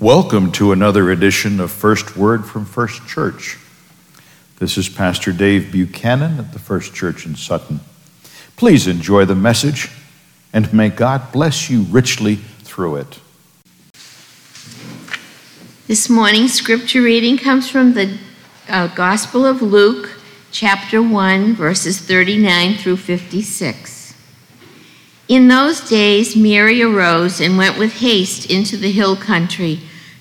Welcome to another edition of First Word from First Church. This is Pastor Dave Buchanan at the First Church in Sutton. Please enjoy the message and may God bless you richly through it. This morning's scripture reading comes from the uh, Gospel of Luke, chapter 1, verses 39 through 56. In those days, Mary arose and went with haste into the hill country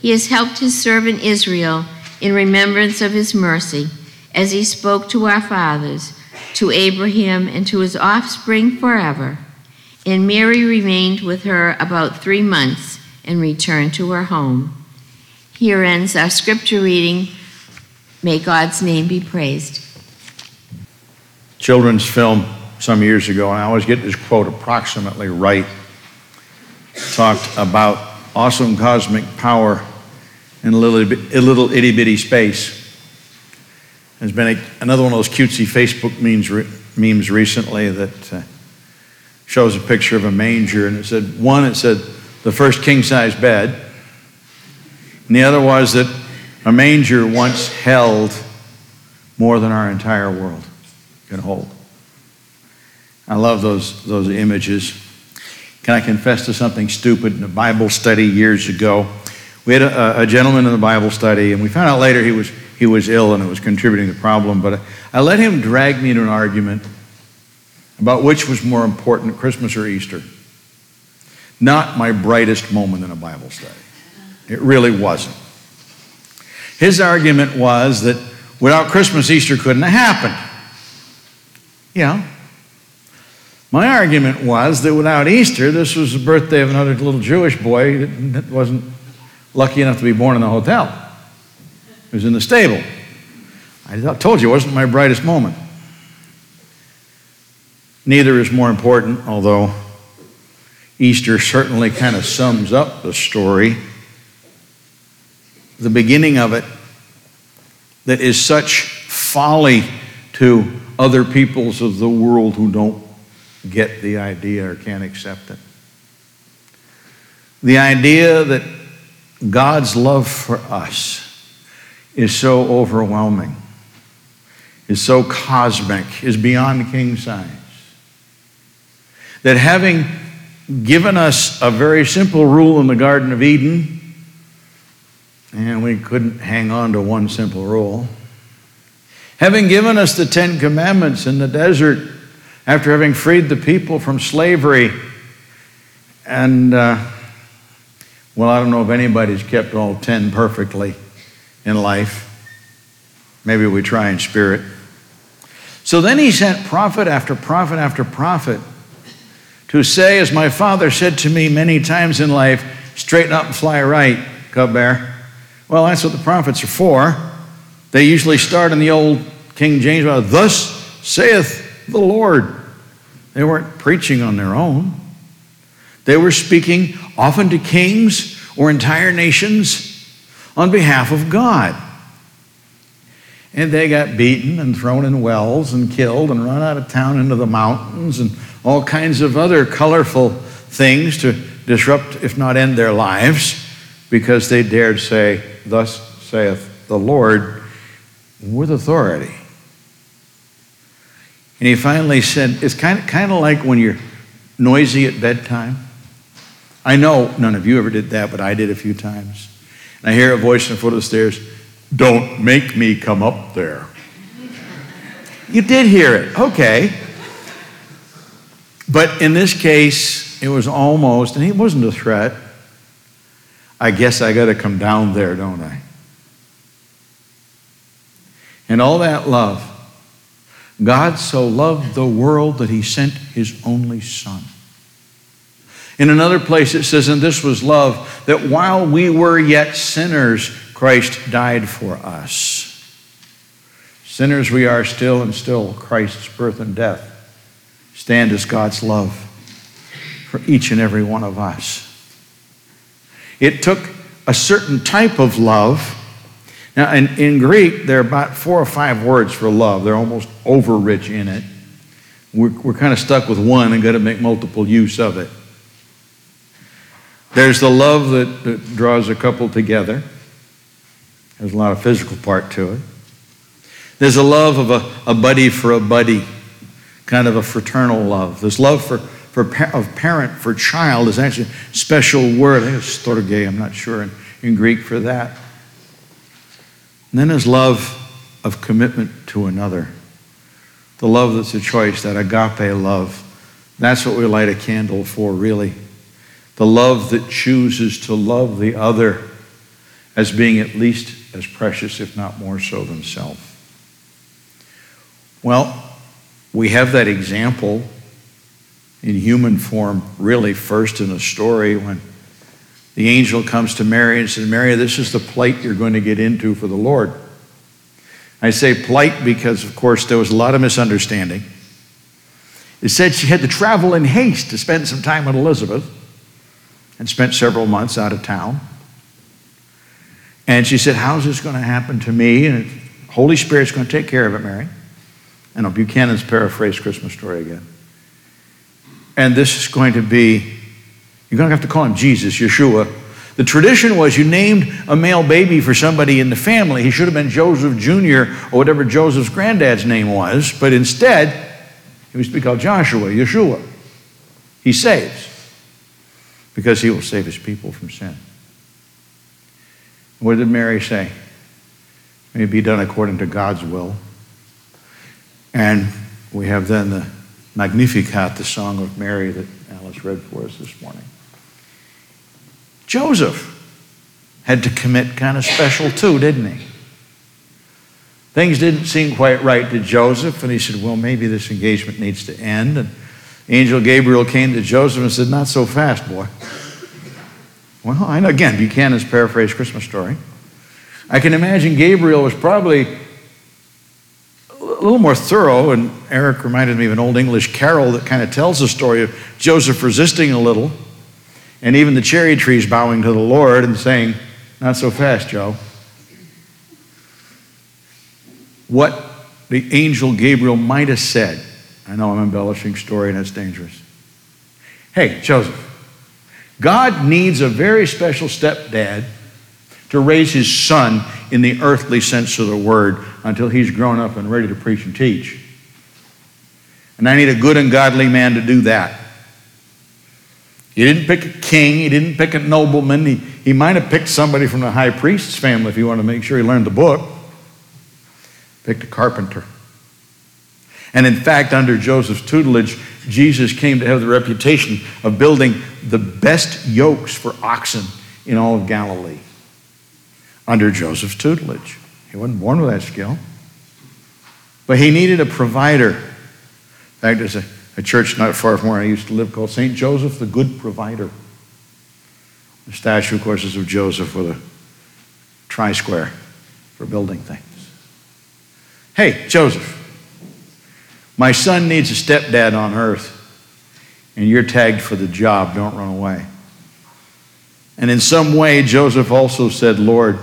He has helped his servant Israel in remembrance of his mercy, as he spoke to our fathers, to Abraham, and to his offspring forever. And Mary remained with her about three months and returned to her home. Here ends our scripture reading. May God's name be praised. Children's film some years ago, and I always get this quote approximately right, talked about awesome cosmic power in a little, a little itty bitty space. There's been a, another one of those cutesy Facebook memes, memes recently that uh, shows a picture of a manger, and it said, one, it said, the first king size bed, and the other was that a manger once held more than our entire world can hold. I love those, those images. Can I confess to something stupid in a Bible study years ago? We had a, a, gentleman in the Bible study, and we found out later he was, he was ill and it was contributing to the problem. But I let him drag me into an argument about which was more important, Christmas or Easter. Not my brightest moment in a Bible study. It really wasn't. His argument was that without Christmas, Easter couldn't have happened. Yeah, my argument was that without Easter, this was the birthday of another little Jewish boy that wasn't lucky enough to be born in a hotel. He was in the stable. I told you it wasn't my brightest moment. Neither is more important, although Easter certainly kind of sums up the story. The beginning of it that is such folly to other peoples of the world who don't get the idea or can't accept it. The idea that God's love for us is so overwhelming, is so cosmic, is beyond king size. That having given us a very simple rule in the Garden of Eden, and we couldn't hang on to one simple rule, having given us the Ten Commandments in the desert after having freed the people from slavery. And, uh, well, I don't know if anybody's kept all 10 perfectly in life. Maybe we try in spirit. So then he sent prophet after prophet after prophet to say, as my father said to me many times in life, straighten up and fly right, cub bear. Well, that's what the prophets are for. They usually start in the old King James, thus saith the Lord. They weren't preaching on their own. They were speaking often to kings or entire nations on behalf of God. And they got beaten and thrown in wells and killed and run out of town into the mountains and all kinds of other colorful things to disrupt, if not end their lives, because they dared say, Thus saith the Lord, with authority. And he finally said, It's kind of, kind of like when you're noisy at bedtime. I know none of you ever did that, but I did a few times. And I hear a voice in the foot of the stairs, Don't make me come up there. You did hear it. Okay. But in this case, it was almost, and it wasn't a threat. I guess I got to come down there, don't I? And all that love. God so loved the world that he sent his only Son. In another place it says, and this was love, that while we were yet sinners, Christ died for us. Sinners we are still, and still Christ's birth and death stand as God's love for each and every one of us. It took a certain type of love. Now, in, in Greek, there are about four or five words for love. They're almost over rich in it. We're, we're kind of stuck with one and got to make multiple use of it. There's the love that, that draws a couple together. There's a lot of physical part to it. There's a love of a, a buddy for a buddy, kind of a fraternal love. There's love for, for of parent for child is actually a special word. I think it's storge, I'm not sure in, in Greek for that. And then there's love of commitment to another. The love that's a choice, that agape love. That's what we light a candle for, really the love that chooses to love the other as being at least as precious, if not more so, themselves. Well, we have that example in human form, really, first in a story when the angel comes to Mary and says, Mary, this is the plight you're going to get into for the Lord. I say plight because, of course, there was a lot of misunderstanding. It said she had to travel in haste to spend some time with Elizabeth and spent several months out of town. And she said, How's this going to happen to me? And Holy Spirit's going to take care of it, Mary. And Buchanan's paraphrased Christmas story again. And this is going to be, you're going to have to call him Jesus, Yeshua. The tradition was you named a male baby for somebody in the family. He should have been Joseph Jr. or whatever Joseph's granddad's name was, but instead, he was to be called Joshua, Yeshua. He saves because he will save his people from sin. What did Mary say? May it be done according to God's will. And we have then the Magnificat, the song of Mary that Alice read for us this morning. Joseph had to commit kind of special too, didn't he? Things didn't seem quite right to Joseph, and he said, Well, maybe this engagement needs to end. And Angel Gabriel came to Joseph and said, Not so fast, boy. Well, I know, again, Buchanan's paraphrased Christmas story. I can imagine Gabriel was probably a little more thorough, and Eric reminded me of an old English carol that kind of tells the story of Joseph resisting a little, and even the cherry trees bowing to the Lord and saying, Not so fast, Joe. What the angel Gabriel might have said I know I'm embellishing story and it's dangerous. Hey, Joseph, God needs a very special stepdad to raise his son in the earthly sense of the word until he's grown up and ready to preach and teach. And I need a good and godly man to do that. He didn't pick a king, he didn't pick a nobleman, he, he might have picked somebody from the high priest's family if he wanted to make sure he learned the book. Picked a carpenter. And in fact, under Joseph's tutelage, Jesus came to have the reputation of building the best yokes for oxen in all of Galilee. Under Joseph's tutelage. He wasn't born with that skill. But he needed a provider. In fact, there's a, a church not far from where I used to live called St. Joseph the Good Provider. The statue, of course, is of Joseph with a try square for building things. Hey, Joseph, my son needs a stepdad on earth, and you're tagged for the job. Don't run away. And in some way, Joseph also said, Lord,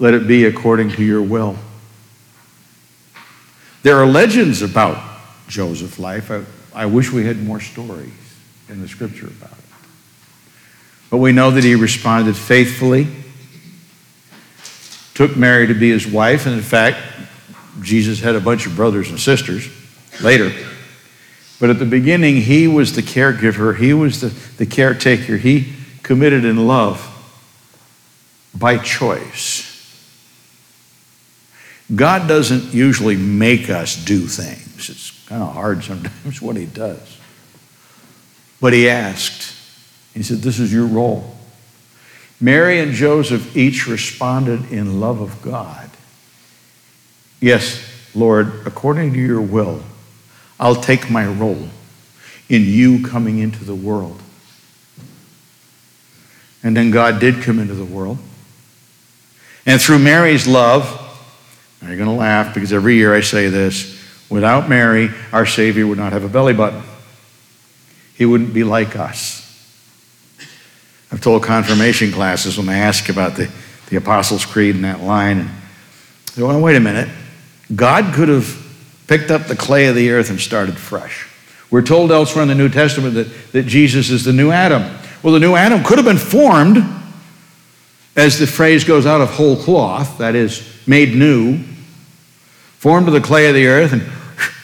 let it be according to your will. There are legends about Joseph's life. I, I wish we had more stories in the scripture about it. But we know that he responded faithfully, took Mary to be his wife, and in fact, Jesus had a bunch of brothers and sisters later. But at the beginning, he was the caregiver, he was the, the caretaker. He committed in love by choice. God doesn't usually make us do things. It's kind of hard sometimes what he does. But he asked, he said, This is your role. Mary and Joseph each responded in love of God. Yes, Lord, according to your will, I'll take my role in you coming into the world. And then God did come into the world. And through Mary's love, now you're going to laugh because every year I say this without Mary, our Savior would not have a belly button. He wouldn't be like us. I've told confirmation classes when they ask about the, the Apostles' Creed and that line, they well, wait a minute. God could have picked up the clay of the earth and started fresh. We're told elsewhere in the New Testament that, that Jesus is the new Adam. Well, the new Adam could have been formed, as the phrase goes out of whole cloth, that is, made new, formed of the clay of the earth, and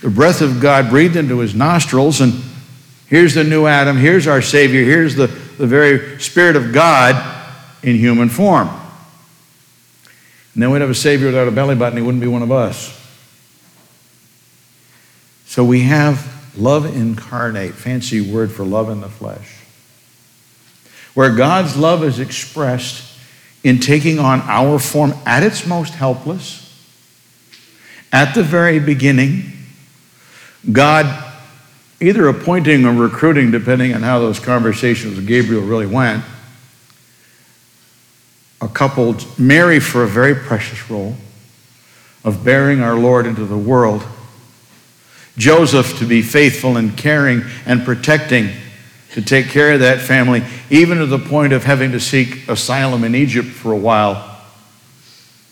the breath of God breathed into his nostrils, and here's the new Adam, here's our Savior, here's the, the very Spirit of God in human form. And then we'd have a Savior without a belly button, he wouldn't be one of us. So we have love incarnate, fancy word for love in the flesh, where God's love is expressed in taking on our form at its most helpless. At the very beginning, God either appointing or recruiting, depending on how those conversations with Gabriel really went, a couple, Mary for a very precious role of bearing our Lord into the world, Joseph to be faithful and caring and protecting, to take care of that family, even to the point of having to seek asylum in Egypt for a while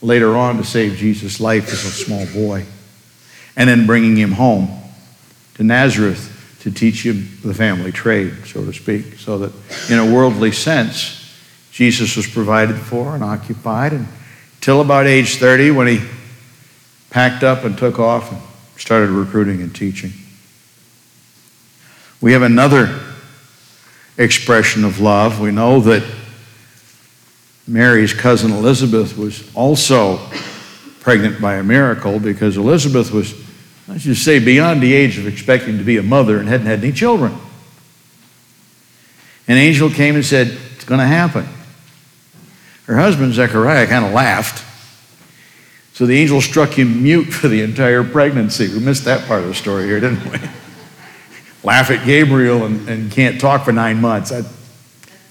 later on to save Jesus' life as a small boy, and then bringing him home to Nazareth to teach him the family trade, so to speak, so that in a worldly sense, Jesus was provided for and occupied until about age 30 when he packed up and took off and started recruiting and teaching. We have another expression of love. We know that Mary's cousin Elizabeth was also pregnant by a miracle because Elizabeth was, let's just say, beyond the age of expecting to be a mother and hadn't had any children. An angel came and said, It's going to happen. Her husband, Zechariah, kind of laughed. So the angel struck him mute for the entire pregnancy. We missed that part of the story here, didn't we? Laugh at Gabriel and, and can't talk for nine months. I,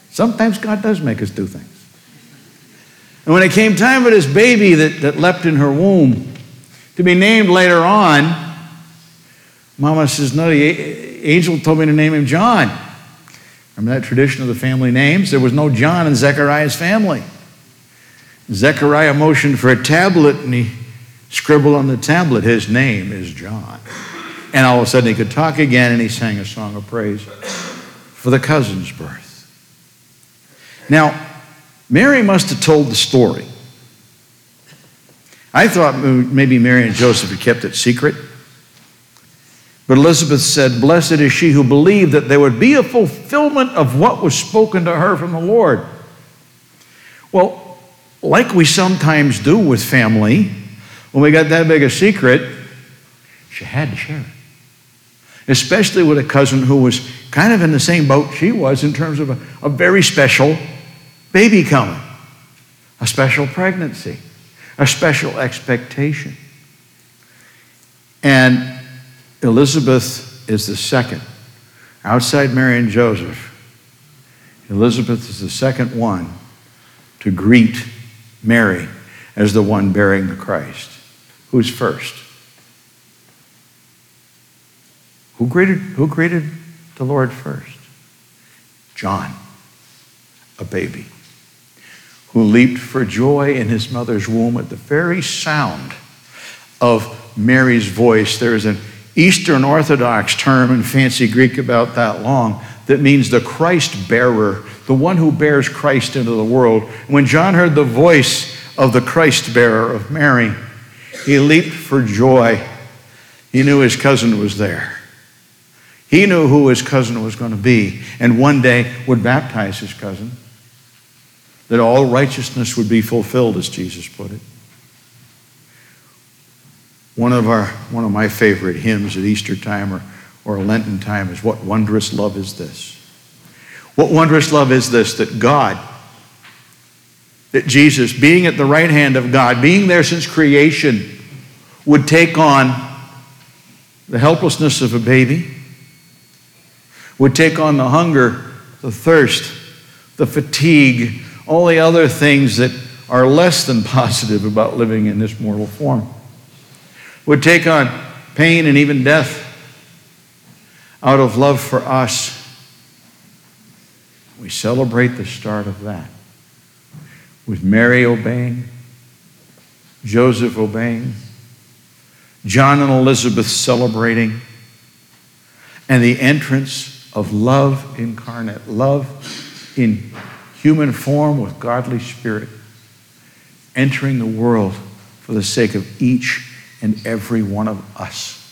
sometimes God does make us do things. And when it came time for this baby that, that leapt in her womb to be named later on, Mama says, No, the angel told me to name him John. Remember that tradition of the family names? There was no John in Zechariah's family. Zechariah motioned for a tablet and he scribbled on the tablet, His name is John. And all of a sudden he could talk again and he sang a song of praise for the cousin's birth. Now, Mary must have told the story. I thought maybe Mary and Joseph had kept it secret. But Elizabeth said, Blessed is she who believed that there would be a fulfillment of what was spoken to her from the Lord. Well, like we sometimes do with family, when we got that big a secret, she had to share it. Especially with a cousin who was kind of in the same boat she was in terms of a, a very special baby coming, a special pregnancy, a special expectation. And Elizabeth is the second. Outside Mary and Joseph, Elizabeth is the second one to greet Mary as the one bearing the Christ. Who's first? Who greeted, who greeted the Lord first? John. a baby, who leaped for joy in his mother's womb at the very sound of Mary's voice. There is an Eastern Orthodox term in fancy Greek about that long that means the Christ bearer, the one who bears Christ into the world. When John heard the voice of the Christ bearer of Mary, he leaped for joy. He knew his cousin was there. He knew who his cousin was going to be, and one day would baptize his cousin, that all righteousness would be fulfilled, as Jesus put it. One of, our, one of my favorite hymns at Easter time or, or Lenten time is What Wondrous Love Is This? What wondrous love is this that God, that Jesus, being at the right hand of God, being there since creation, would take on the helplessness of a baby, would take on the hunger, the thirst, the fatigue, all the other things that are less than positive about living in this mortal form, would take on pain and even death out of love for us. We celebrate the start of that with Mary obeying, Joseph obeying, John and Elizabeth celebrating, and the entrance of love incarnate, love in human form with godly spirit, entering the world for the sake of each and every one of us.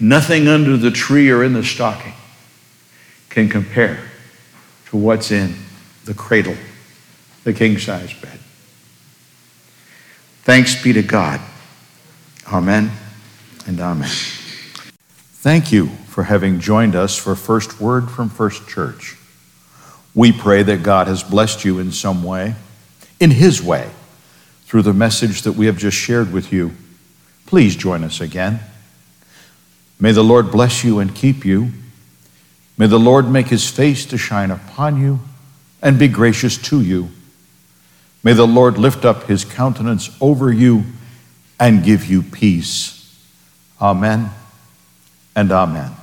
Nothing under the tree or in the stocking can compare to what's in the cradle, the king size bed. Thanks be to God. Amen and amen. Thank you for having joined us for First Word from First Church. We pray that God has blessed you in some way, in His way, through the message that we have just shared with you. Please join us again. May the Lord bless you and keep you. May the Lord make his face to shine upon you and be gracious to you. May the Lord lift up his countenance over you and give you peace. Amen and amen.